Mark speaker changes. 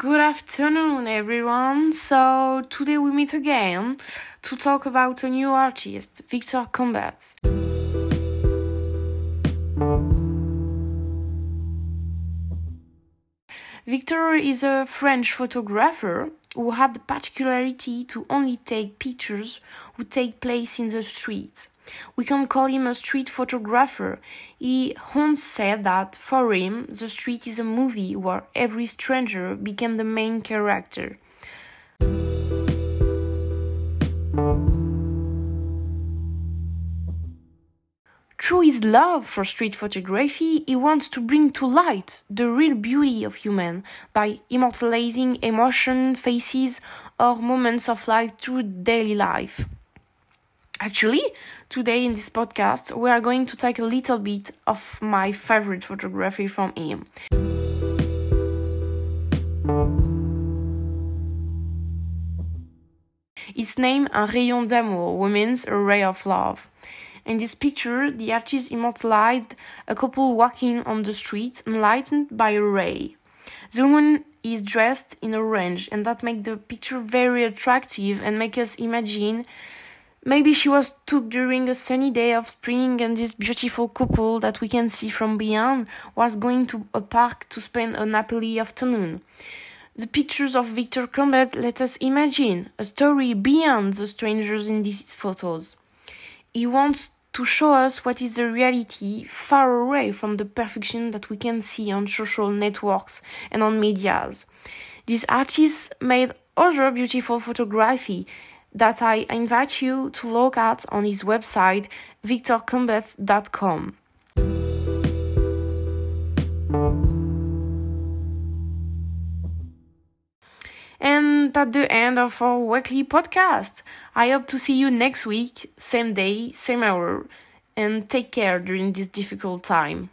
Speaker 1: Good afternoon, everyone. So, today we meet again to talk about a new artist, Victor Cambet. Victor is a French photographer who had the particularity to only take pictures who take place in the streets. We can call him a street photographer. He once said that for him, the street is a movie where every stranger became the main character. Through his love for street photography, he wants to bring to light the real beauty of human by immortalizing emotion, faces, or moments of life through daily life. Actually, today in this podcast, we are going to take a little bit of my favorite photography from him. It's named Un rayon d'amour, a ray of love. In this picture, the artist immortalized a couple walking on the street, enlightened by a ray. The woman is dressed in orange, and that makes the picture very attractive and make us imagine Maybe she was took during a sunny day of spring, and this beautiful couple that we can see from beyond was going to a park to spend an happy afternoon. The pictures of Victor Cambet let us imagine a story beyond the strangers in these photos. He wants to show us what is the reality far away from the perfection that we can see on social networks and on medias. This artist made other beautiful photography that I invite you to look at on his website victorcambet.com. And at the end of our weekly podcast, I hope to see you next week, same day, same hour, and take care during this difficult time.